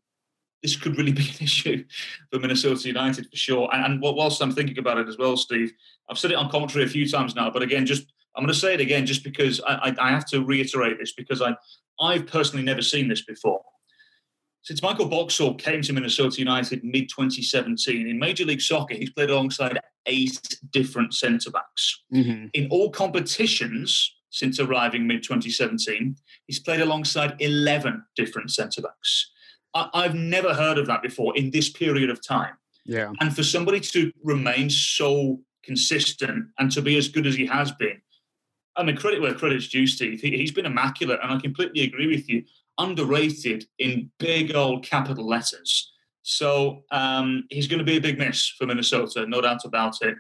this could really be an issue for Minnesota United for sure. And, and whilst I'm thinking about it as well, Steve, I've said it on commentary a few times now, but again, just I'm going to say it again, just because I, I, I have to reiterate this because I I've personally never seen this before. Since Michael Boxall came to Minnesota United mid 2017 in Major League Soccer, he's played alongside eight different centre backs. Mm-hmm. In all competitions since arriving mid 2017, he's played alongside 11 different centre backs. I, have never heard of that before in this period of time. Yeah. And for somebody to remain so consistent and to be as good as he has been, I mean, credit where credit's due, Steve. He, has been immaculate, and I completely agree with you. underrated in big old capital letters. So um, he's going to be a big miss for Minnesota, no doubt about it.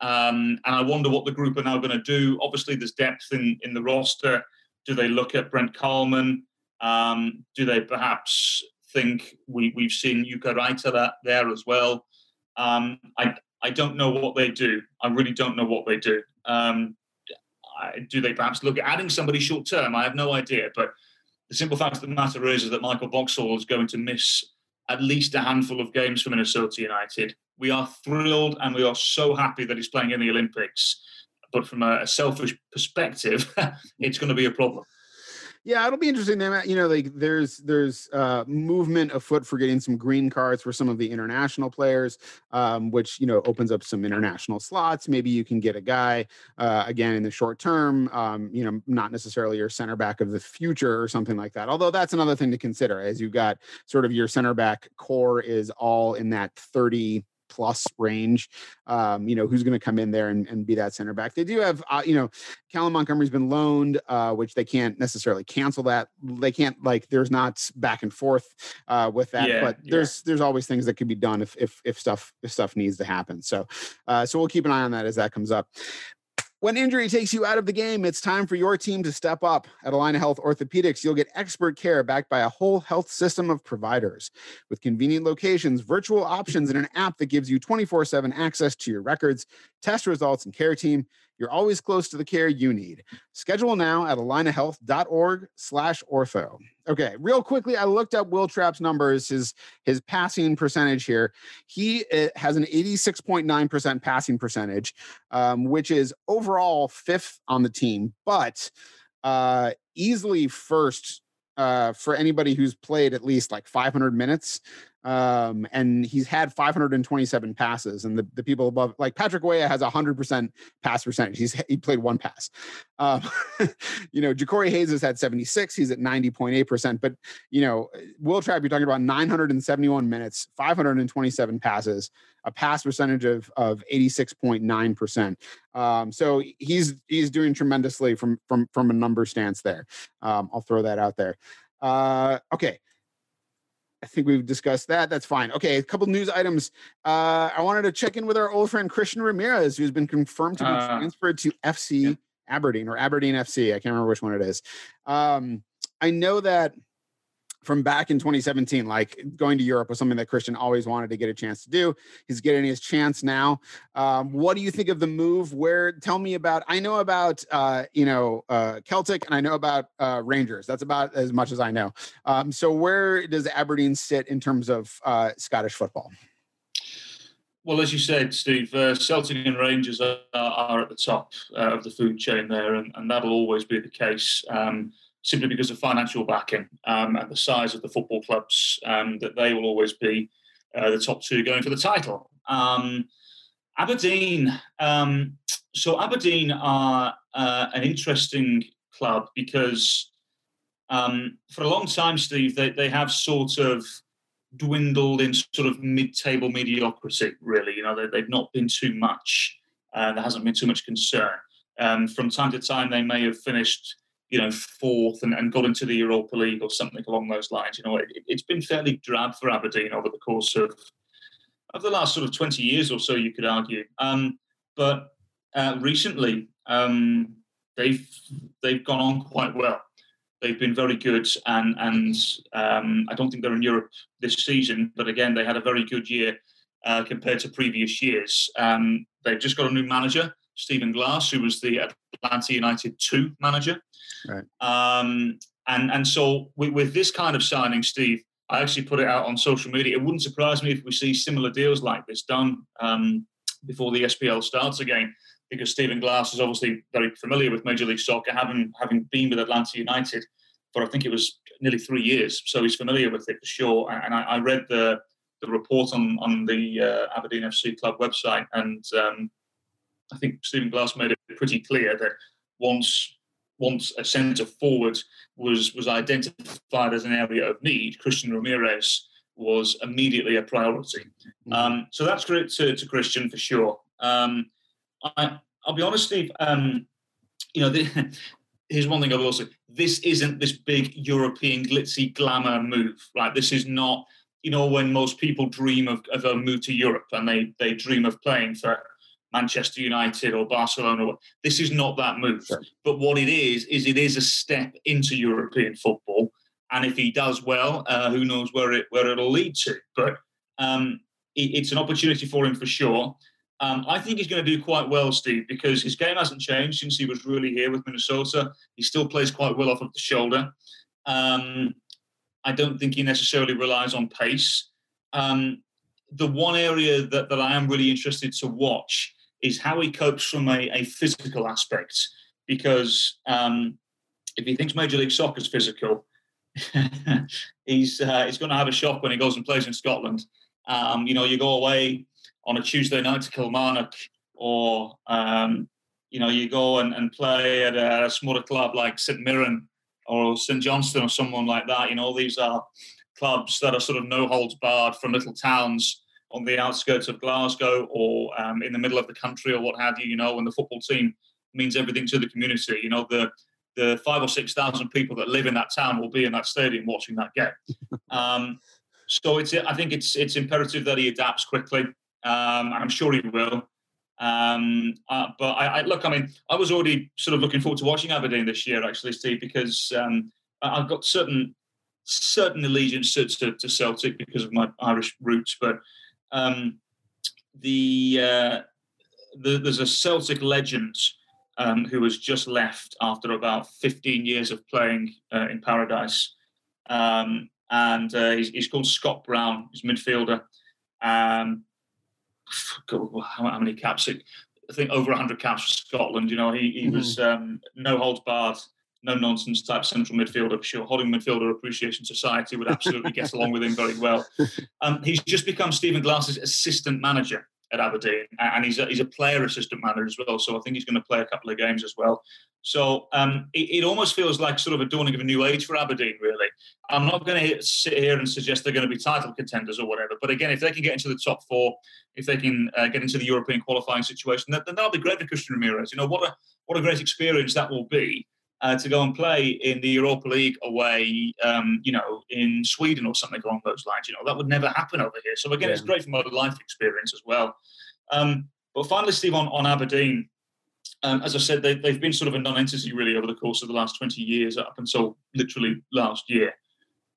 Um, and I wonder what the group are now going to do. Obviously, there's depth in, in the roster. Do they look at Brent Kallman? Um, do they perhaps think we, we've seen Jukka Raitala there as well? Um, I, I don't know what they do. I really don't know what they do. Um, do they perhaps look at adding somebody short term? I have no idea. But the simple fact of the matter is, is that Michael Boxall is going to miss at least a handful of games for Minnesota United. We are thrilled and we are so happy that he's playing in the Olympics. But from a selfish perspective, it's going to be a problem. Yeah, it'll be interesting. You know, like there's there's uh, movement afoot for getting some green cards for some of the international players, um, which you know opens up some international slots. Maybe you can get a guy uh, again in the short term. Um, you know, not necessarily your center back of the future or something like that. Although that's another thing to consider, as you've got sort of your center back core is all in that thirty plus range. Um, you know, who's going to come in there and, and, be that center back? They do have, uh, you know, Callum Montgomery's been loaned, uh, which they can't necessarily cancel that. They can't like there's not back and forth uh, with that, yeah, but there's yeah. there's always things that could be done if if if stuff if stuff needs to happen. So uh, so we'll keep an eye on that as that comes up. When injury takes you out of the game, it's time for your team to step up. At Allina Health Orthopedics, you'll get expert care backed by a whole health system of providers. With convenient locations, virtual options, and an app that gives you 24 7 access to your records, test results, and care team, you're always close to the care you need. Schedule now at allinahealth.org slash ortho. Okay, real quickly, I looked up Wil Trapp's numbers, his his passing percentage here. He uh, has an 86.9% passing percentage, um, which is overall fifth on the team, but uh, easily first uh, for anybody who's played at least like 500 minutes um, and he's had 527 passes. And the, the people above, like Patrick Weah, has 100% pass percentage. He's he played one pass. Um, you know, Jacori Hayes has had 76. He's at 90.8%. But you know, Wil Trapp, you're talking about 971 minutes, 527 passes, a pass percentage of of 86.9%. Um, so he's he's doing tremendously from from from a number stance there. Um, I'll throw that out there. Uh, okay. I think we've discussed that. That's fine. Okay, a couple news items. Uh, I wanted to check in with our old friend Christian Ramirez, who's been confirmed to be uh, transferred to FC yeah. Aberdeen or Aberdeen FC. I can't remember which one it is. Um, I know that from back in 2017, like going to Europe was something that Christian always wanted to get a chance to do. He's getting his chance now. Um, what do you think of the move? Where tell me about? I know about uh, you know uh, Celtic and I know about uh, Rangers. That's about as much as I know. Um, so where does Aberdeen sit in terms of uh, Scottish football? Well, as you said, Steve, uh, Celtic and Rangers are, are at the top uh, of the food chain there, and, and that'll always be the case. Um, simply because of financial backing um, and the size of the football clubs, um, that they will always be uh, the top two going for the title. Um, Aberdeen. Um, so Aberdeen are uh, an interesting club because um, for a long time, Steve, they, they have sort of dwindled in sort of mid-table mediocrity. Really, you know, they, have not been too much. Uh, there hasn't been too much concern. Um, from time to time, they may have finished you know, fourth and, and got into the Europa League or something along those lines. You know, it, has been fairly drab for Aberdeen over the course of of the last sort of 20 years or so, you could argue. Um, but uh, recently, um, they've they've gone on quite well. They've been very good, and and um, I don't think they're in Europe this season. But again, they had a very good year uh, compared to previous years. Um, they've just got a new manager, Stephen Glass, who was the Atlanta United two manager. Right. Um, and and so with, with, this kind of signing, Steve, I actually put it out on social media. It wouldn't surprise me if we see similar deals like this done um, before the SPL starts again, because Stephen Glass is obviously very familiar with Major League Soccer, having having been with Atlanta United for I think it was nearly three years. So he's familiar with it for sure. And I, I read the the report on on the uh, Aberdeen FC club website, and um, I think Stephen Glass made it pretty clear that once once a centre forward was was identified as an area of need, Christian Ramirez was immediately a priority. Mm-hmm. Um, so that's great to, to Christian for sure. Um, I, will be honest, Steve. Um, you know, the, here's one thing I will say: this isn't this big European glitzy glamour move. Like This is not. You know, when most people dream of, of a move to Europe and they they dream of playing for Manchester United or Barcelona. This is not that move. Sure. But what it is, is it is a step into European football. And if he does well, uh, who knows where it where it'll lead to. But um, it, it's an opportunity for him for sure. Um, I think he's going to do quite well, Steve, because his game hasn't changed since he was really here with Minnesota. He still plays quite well off of the shoulder. Um, I don't think he necessarily relies on pace. Um, the one area that, that I am really interested to watch is how he copes from a, a physical aspect. Because um, if he thinks Major League Soccer is physical, he's uh, he's going to have a shock when he goes and plays in Scotland. Um, you know, you go away on a Tuesday night to Kilmarnock, or um, you know, you go and, and play at a, smaller club like St Mirren or St Johnstone or someone like that. You know, these are clubs that are sort of no holds barred from little towns on the outskirts of Glasgow or um, in the middle of the country or what have you, you know, and the football team means everything to the community. You know, the the five or six thousand people that live in that town will be in that stadium watching that game. Um, so it's I think it's it's imperative that he adapts quickly. Um, I'm sure he will. Um, uh, but I, I, look, I mean, I was already sort of looking forward to watching Aberdeen this year, actually, Steve, because um, I've got certain certain allegiance to, to, to, Celtic because of my Irish roots, but um, the, uh, the, there's a Celtic legend um, who has just left after about 15 years of playing uh, in Paradise, um, and uh, he's, he's, called Scott Brown. He's midfielder. Um, God, how, how, many caps? I think over 100 caps for Scotland. You know, he, he mm-hmm. was um, no holds barred no nonsense type central midfielder I'm sure. Holding Midfielder Appreciation Society would absolutely get along with him very well. Um, he's just become Stephen Glass's assistant manager at Aberdeen, and he's a, he's a player assistant manager as well. So I think he's going to play a couple of games as well. So um, it, it, almost feels like sort of a dawning of a new age for Aberdeen. Really, I'm not going to sit here and suggest they're going to be title contenders or whatever. But again, if they can get into the top four, if they can uh, get into the European qualifying situation, then, then that'll be great for Christian Ramirez. You know what a what a great experience that will be uh, to go and play in the Europa League away, um, you know, in Sweden or something along those lines. You know, that would never happen over here. So again, yeah. it's great for my life experience as well. Um, but finally, Steve, on, on Aberdeen, um, as I said, they, have been sort of a non-entity really over the course of the last 20 years, up until literally last year.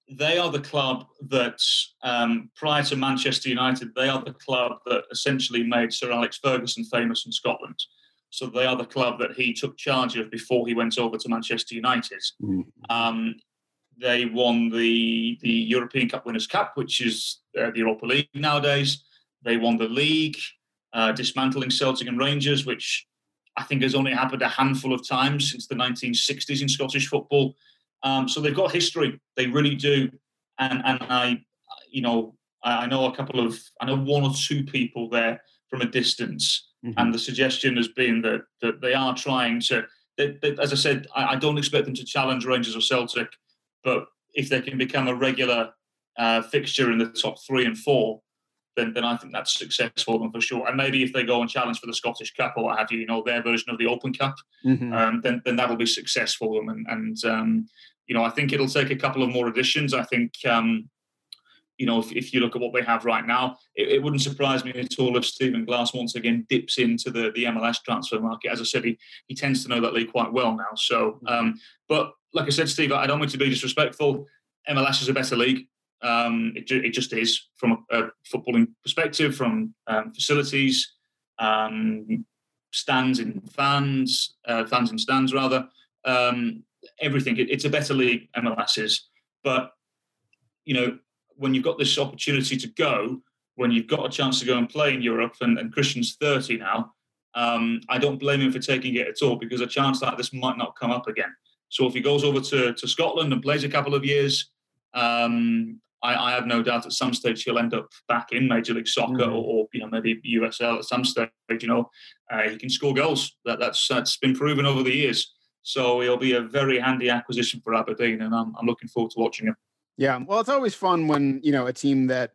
They are the club that, um, prior to Manchester United, they are the club that essentially made Sir Alex Ferguson famous in Scotland. So they are the club that he took charge of before he went over to Manchester United. Mm. Um, they won the the European Cup Winners' Cup, which is uh, the Europa League nowadays. They won the league, uh, dismantling Celtic and Rangers, which I think has only happened a handful of times since the 1960s in Scottish football. Um, so they've got history. They really do. And and I, you know, I know a couple of, I know one or two people there from a distance Mm-hmm. And the suggestion has been that that they are trying to. They, they, as I said, I, I, don't expect them to challenge Rangers or Celtic, but if they can become a regular uh, fixture in the top three and four, then then I think that's success for them for sure. And maybe if they go and challenge for the Scottish Cup or what have you, you know, their version of the Open Cup, mm-hmm. um, then then that'll be success for them. And and um, you know, I think it'll take a couple of more additions. I think um, you know, if, if you look at what they have right now, it, it, wouldn't surprise me at all if Stephen Glass once again dips into the, the MLS transfer market. As I said, he, he tends to know that league quite well now. So, um, but like I said, Steve, I don't mean to be disrespectful. MLS is a better league. Um, it, it just is from a, a footballing perspective, from um, facilities, um, stands in fans, uh, fans in stands rather, um, everything. It, it's a better league. MLS is, but you know when you've got this opportunity to go, when you've got a chance to go and play in Europe, and, and Christian's 30 now, um, I don't blame him for taking it at all because a chance like this might not come up again. So if he goes over to, to Scotland and plays a couple of years, um, I, I, have no doubt at some stage he'll end up back in Major League Soccer mm. or, or, you know maybe USL at some stage. You know, uh, he can score goals. That, that's that's been proven over the years. So he'll be a very handy acquisition for Aberdeen, and I'm, I'm looking forward to watching him. Yeah, well, it's always fun when you know a team that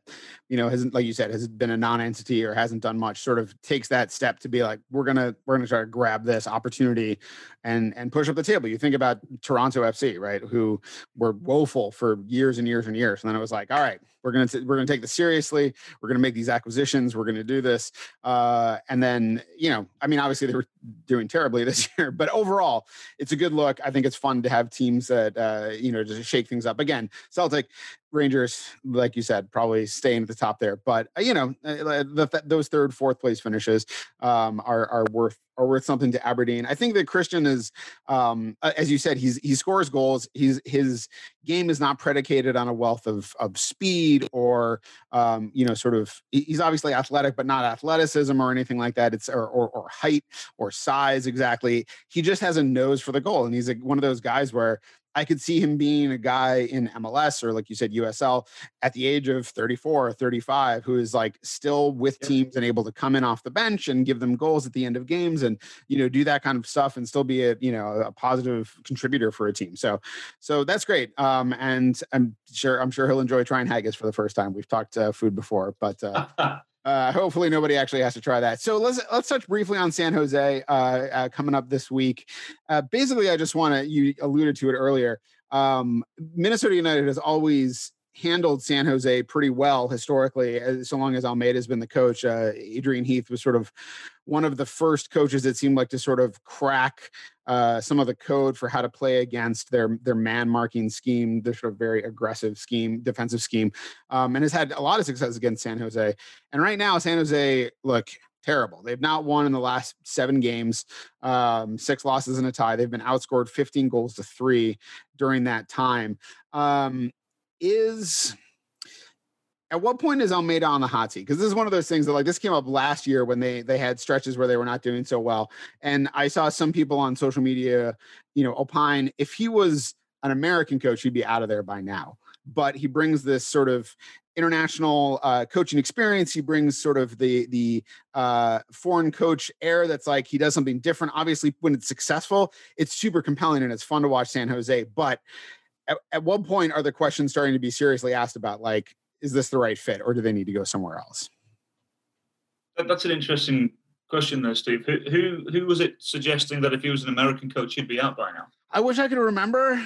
you know hasn't, like you said, has been a non-entity or hasn't done much, sort of takes that step to be like, we're gonna we're gonna try to grab this opportunity and and push up the table. You think about Toronto FC, right? Who were woeful for years and years and years, and then it was like, all right, we're gonna t- we're gonna take this seriously. We're gonna make these acquisitions. We're gonna do this, uh, and then you know, I mean, obviously they were doing terribly this year, but overall, it's a good look. I think it's fun to have teams that uh, you know just shake things up. Again, Celtic, Rangers, like you said, probably staying at the top there. But uh, you know, uh, the, those third, fourth place finishes um, are are worth are worth something to Aberdeen. I think that Christian is, um, as you said, he's he scores goals. He's his game is not predicated on a wealth of of speed or um, you know, sort of. He's obviously athletic, but not athleticism or anything like that. It's or or, or height or size exactly. He just has a nose for the goal, and he's like one of those guys where I could see him being a guy in MLS or, like you said, USL at the age of 34 or 35 who is like still with teams and able to come in off the bench and give them goals at the end of games and, you know, do that kind of stuff and still be a, you know, a positive contributor for a team. So, so that's great. Um, and I'm sure, I'm sure he'll enjoy trying haggis for the first time. We've talked uh, food before, but uh, Uh, hopefully nobody actually has to try that. So let's let's touch briefly on San Jose uh, uh, coming up this week. Uh, basically, I just want to you alluded to it earlier. Um, Minnesota United has always handled San Jose pretty well historically, as, so long as Almeyda's been the coach. Uh, Adrian Heath was sort of one of the first coaches that seemed like to sort of crack uh, some of the code for how to play against their their man marking scheme, their sort of very aggressive scheme, defensive scheme, um, and has had a lot of success against San Jose. And right now, San Jose look terrible. They've not won in the last seven games, um, six losses and a tie. They've been outscored 15 goals to three during that time. Um, is at what point is Almeyda on the hot seat? Because this is one of those things that like this came up last year when they they had stretches where they were not doing so well, and I saw some people on social media, you know, opine if he was an American coach, he'd be out of there by now. But he brings this sort of international uh, coaching experience. He brings sort of the the uh, foreign coach air. That's like he does something different. Obviously, when it's successful, it's super compelling and it's fun to watch San Jose. But at, at what point are the questions starting to be seriously asked about like is this the right fit or do they need to go somewhere else? That's an interesting question there steve. Who, who who was it suggesting that if he was an american coach he'd be out by now? I wish i could remember.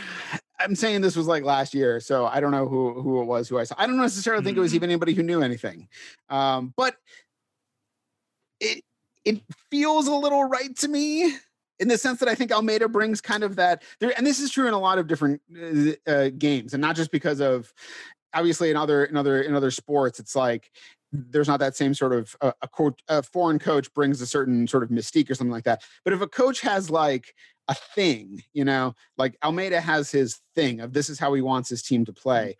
I'm saying this was like last year so i don't know who who it was who i saw. I don't necessarily mm-hmm. think it was mm-hmm. even anybody who knew anything. Um, but it it feels a little right to me in the sense that I think Almeyda brings kind of that there, and this is true in a lot of different uh, uh, games, and not just because of obviously in other in other in other sports, it's like there's not that same sort of uh, a, coach, a foreign coach brings a certain sort of mystique or something like that. But if a coach has like a thing, you know, like Almeyda has his thing of this is how he wants his team to play.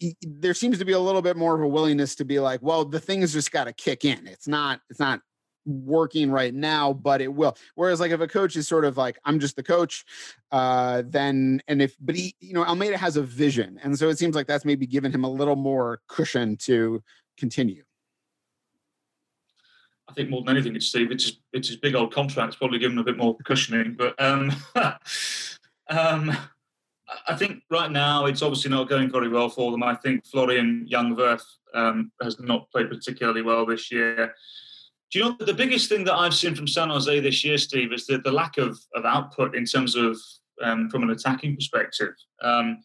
It, there seems to be a little bit more of a willingness to be like, well, the thing has just got to kick in. It's not, it's not working right now, but it will. Whereas like if a coach is sort of like, I'm just the coach, uh, then and if but he, you know, Almeyda has a vision. And so it seems like that's maybe given him a little more cushion to continue. I think more than anything, it's Steve. It's it's his big old contract. It's probably given a bit more cushioning. But um, um, I think right now it's obviously not going very well for them. I think Florian Jungwirth um, has not played particularly well this year. Do you know the biggest thing that I've seen from San Jose this year, Steve, is the, the lack of, of output in terms of um, from an attacking perspective. Um,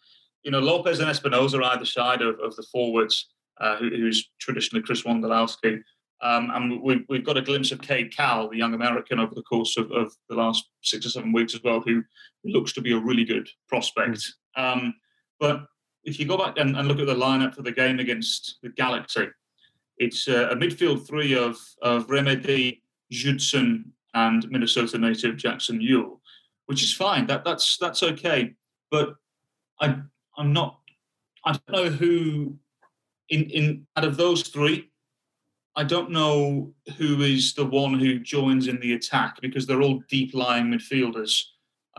you know, Lopez and Espinoza are either side of, of the forwards, uh, who, who's traditionally Chris Wondolowski. Um, and we've, we've got a glimpse of Cade Cowell, the young American, over the course of, of the last six or seven weeks as well, who looks to be a really good prospect. Mm. but if you go back and, and look at the lineup for the game against the Galaxy, it's uh, a midfield three of, of Remedi, Judson, and Minnesota native Jackson Yueill, which is fine. That that's that's okay. But I I'm not. I don't know who in in out of those three. I don't know who is the one who joins in the attack because they're all deep lying midfielders.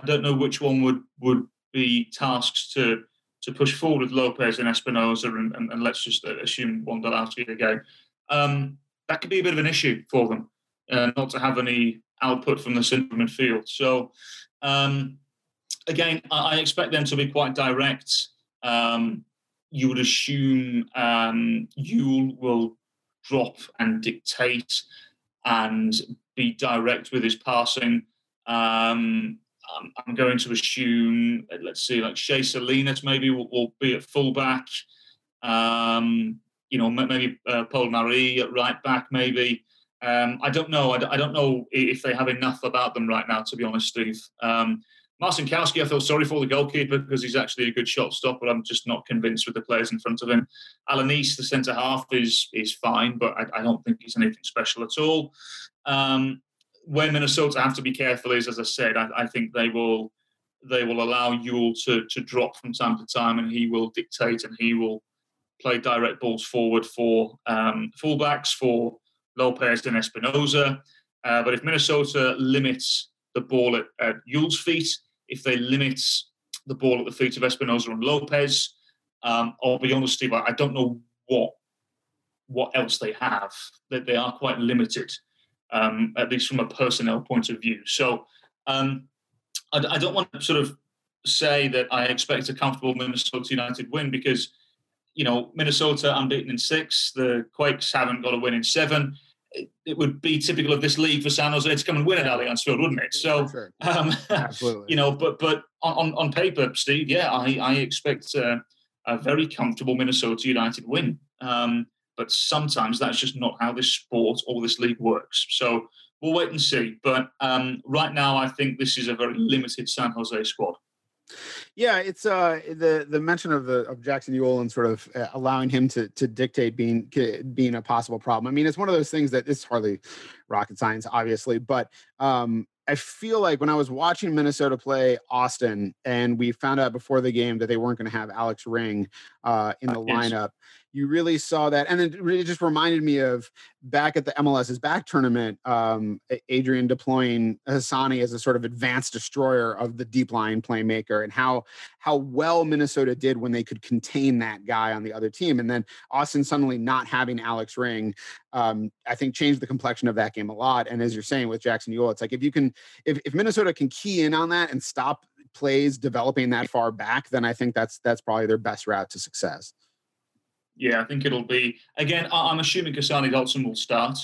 I don't know which one would would be tasked to to push forward with Lopez and Espinoza, and, and, and let's just assume Wondolowski again. Um, that could be a bit of an issue for them, uh, not to have any output from the central midfield. So, um, again, I, I, expect them to be quite direct. Um, you would assume um, Yueill will drop and dictate and be direct with his passing. Um, I'm going to assume, let's see, like Shea Salinas maybe will, will be at fullback. Um, you know, maybe uh, Paul-Marie at right back, maybe. Um, I don't know. I, don't know if they have enough about them right now, to be honest, Steve. Um, Marcinkowski, I feel sorry for the goalkeeper because he's actually a good shot stopper. I'm just not convinced with the players in front of him. Alanis, the centre half, is is fine, but I, I, don't think he's anything special at all. Um, where Minnesota have to be careful is, as I said, I, I think they will they will allow Yueill to to drop from time to time, and he will dictate and he will play direct balls forward for um, fullbacks for Lopez and Espinoza. Uh, but if Minnesota limits the ball at, at Yueill's feet, if they limit the ball at the feet of Espinoza and Lopez. Um, I'll be honest, Steve, I don't know what what else they have. That they are quite limited, um, at least from a personnel point of view. So um, I, I, don't want to sort of say that I expect a comfortable Minnesota United win because you know Minnesota unbeaten in six. The Quakes haven't got a win in seven it, would be typical of this league for San Jose to come and win at Allianz Field, wouldn't it? So, um, absolutely, you know, but but on, on paper, Steve, yeah, I I expect uh, a very comfortable Minnesota United win. Um, but sometimes that's just not how this sport or this league works. So we'll wait and see. But um, right now, I think this is a very limited San Jose squad. Yeah, it's uh the the mention of the of Jackson and sort of uh, allowing him to to dictate being being a possible problem. I mean, it's one of those things that it's hardly rocket science, obviously, but um I feel like when I was watching Minnesota play Austin, and we found out before the game that they weren't going to have Alex Ring uh, in the lineup, you really saw that, and it just reminded me of back at the MLS's back tournament, um, Adrian deploying Hassani as a sort of advanced destroyer of the deep line playmaker, and how how well Minnesota did when they could contain that guy on the other team, and then Austin suddenly not having Alex Ring, um, I think changed the complexion of that game a lot. And as you're saying with Jackson Yueill, it's like if you can, if, if Minnesota can key in on that and stop plays developing that far back, then I think that's that's probably their best route to success. Yeah, I think it'll be again. I'm assuming Hassani Dotson will start.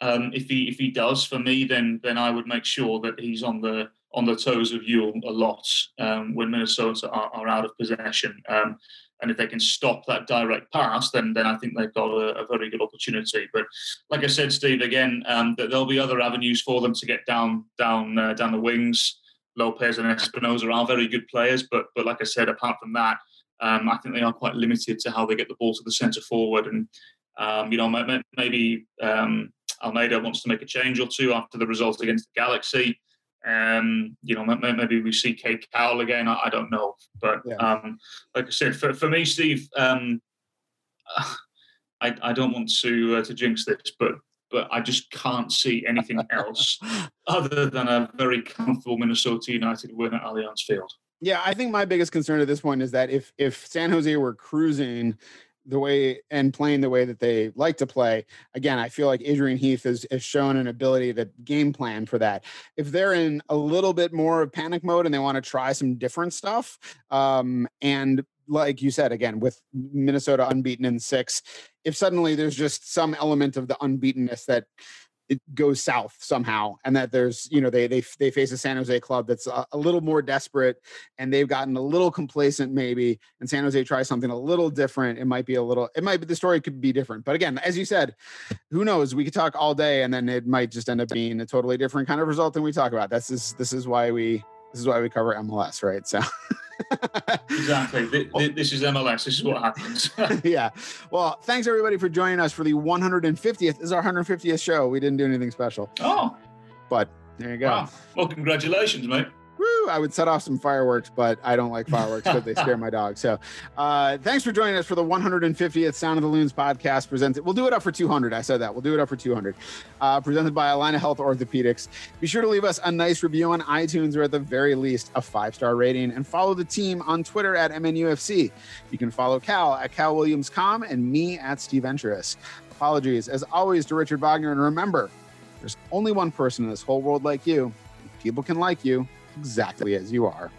Um, if he if he does, for me, then then I would make sure that he's on the on the toes of Yueill a lot um, when Minnesota are, are, out of possession. Um, and if they can stop that direct pass, then then I think they've got a, a very good opportunity. But like I said, Steve, again, um, there'll be other avenues for them to get down down uh, down the wings. Lopez and Espinoza are very good players, but but like I said, apart from that, um, I think they are quite limited to how they get the ball to the centre forward. And, um, you know, maybe um, Almeyda wants to make a change or two after the result against the Galaxy. Um, you know, maybe we see Cade Cowell again. I, I don't know. But yeah. um, like I said, for, for me, Steve, um, I, I don't want to uh, to jinx this, but but I just can't see anything else other than a very comfortable Minnesota United win at Allianz Field. Yeah, I think my biggest concern at this point is that if if San Jose were cruising the way and playing the way that they like to play, again, I feel like Adrian Heath has, has shown an ability to game plan for that. If they're in a little bit more of panic mode and they want to try some different stuff, um, and like you said again with Minnesota unbeaten in six, if suddenly there's just some element of the unbeatenness that it goes south somehow and that there's you know they they they face a San Jose club that's a, a, little more desperate and they've gotten a little complacent maybe and San Jose tries something a little different. It might be a little it might be the story could be different. But again as you said who knows? We could talk all day and then it might just end up being a totally different kind of result than we talk about. This is this is why we this is why we cover MLS right so exactly. This is MLS. This is what happens. yeah. Well, thanks everybody for joining us for the 150th. This is our 150th show. We didn't do anything special. Oh. But there you go. Wow. Well, congratulations, mate. Woo, I would set off some fireworks, but I don't like fireworks because they scare my dog. So, uh, thanks for joining us for the 150th Sound of the Loons podcast. Presented, we'll do it up for 200. I said that we'll do it up for 200. Uh, presented by Allina Health Orthopedics. Be sure to leave us a nice review on iTunes or at the very least a five star rating, and follow the team on Twitter at MNUFC. You can follow Cal at Cal Williams.com and me at Steve. Apologies, as always, to Richard Wagner, and remember, there's only one person in this whole world like you. People can like you exactly as you are.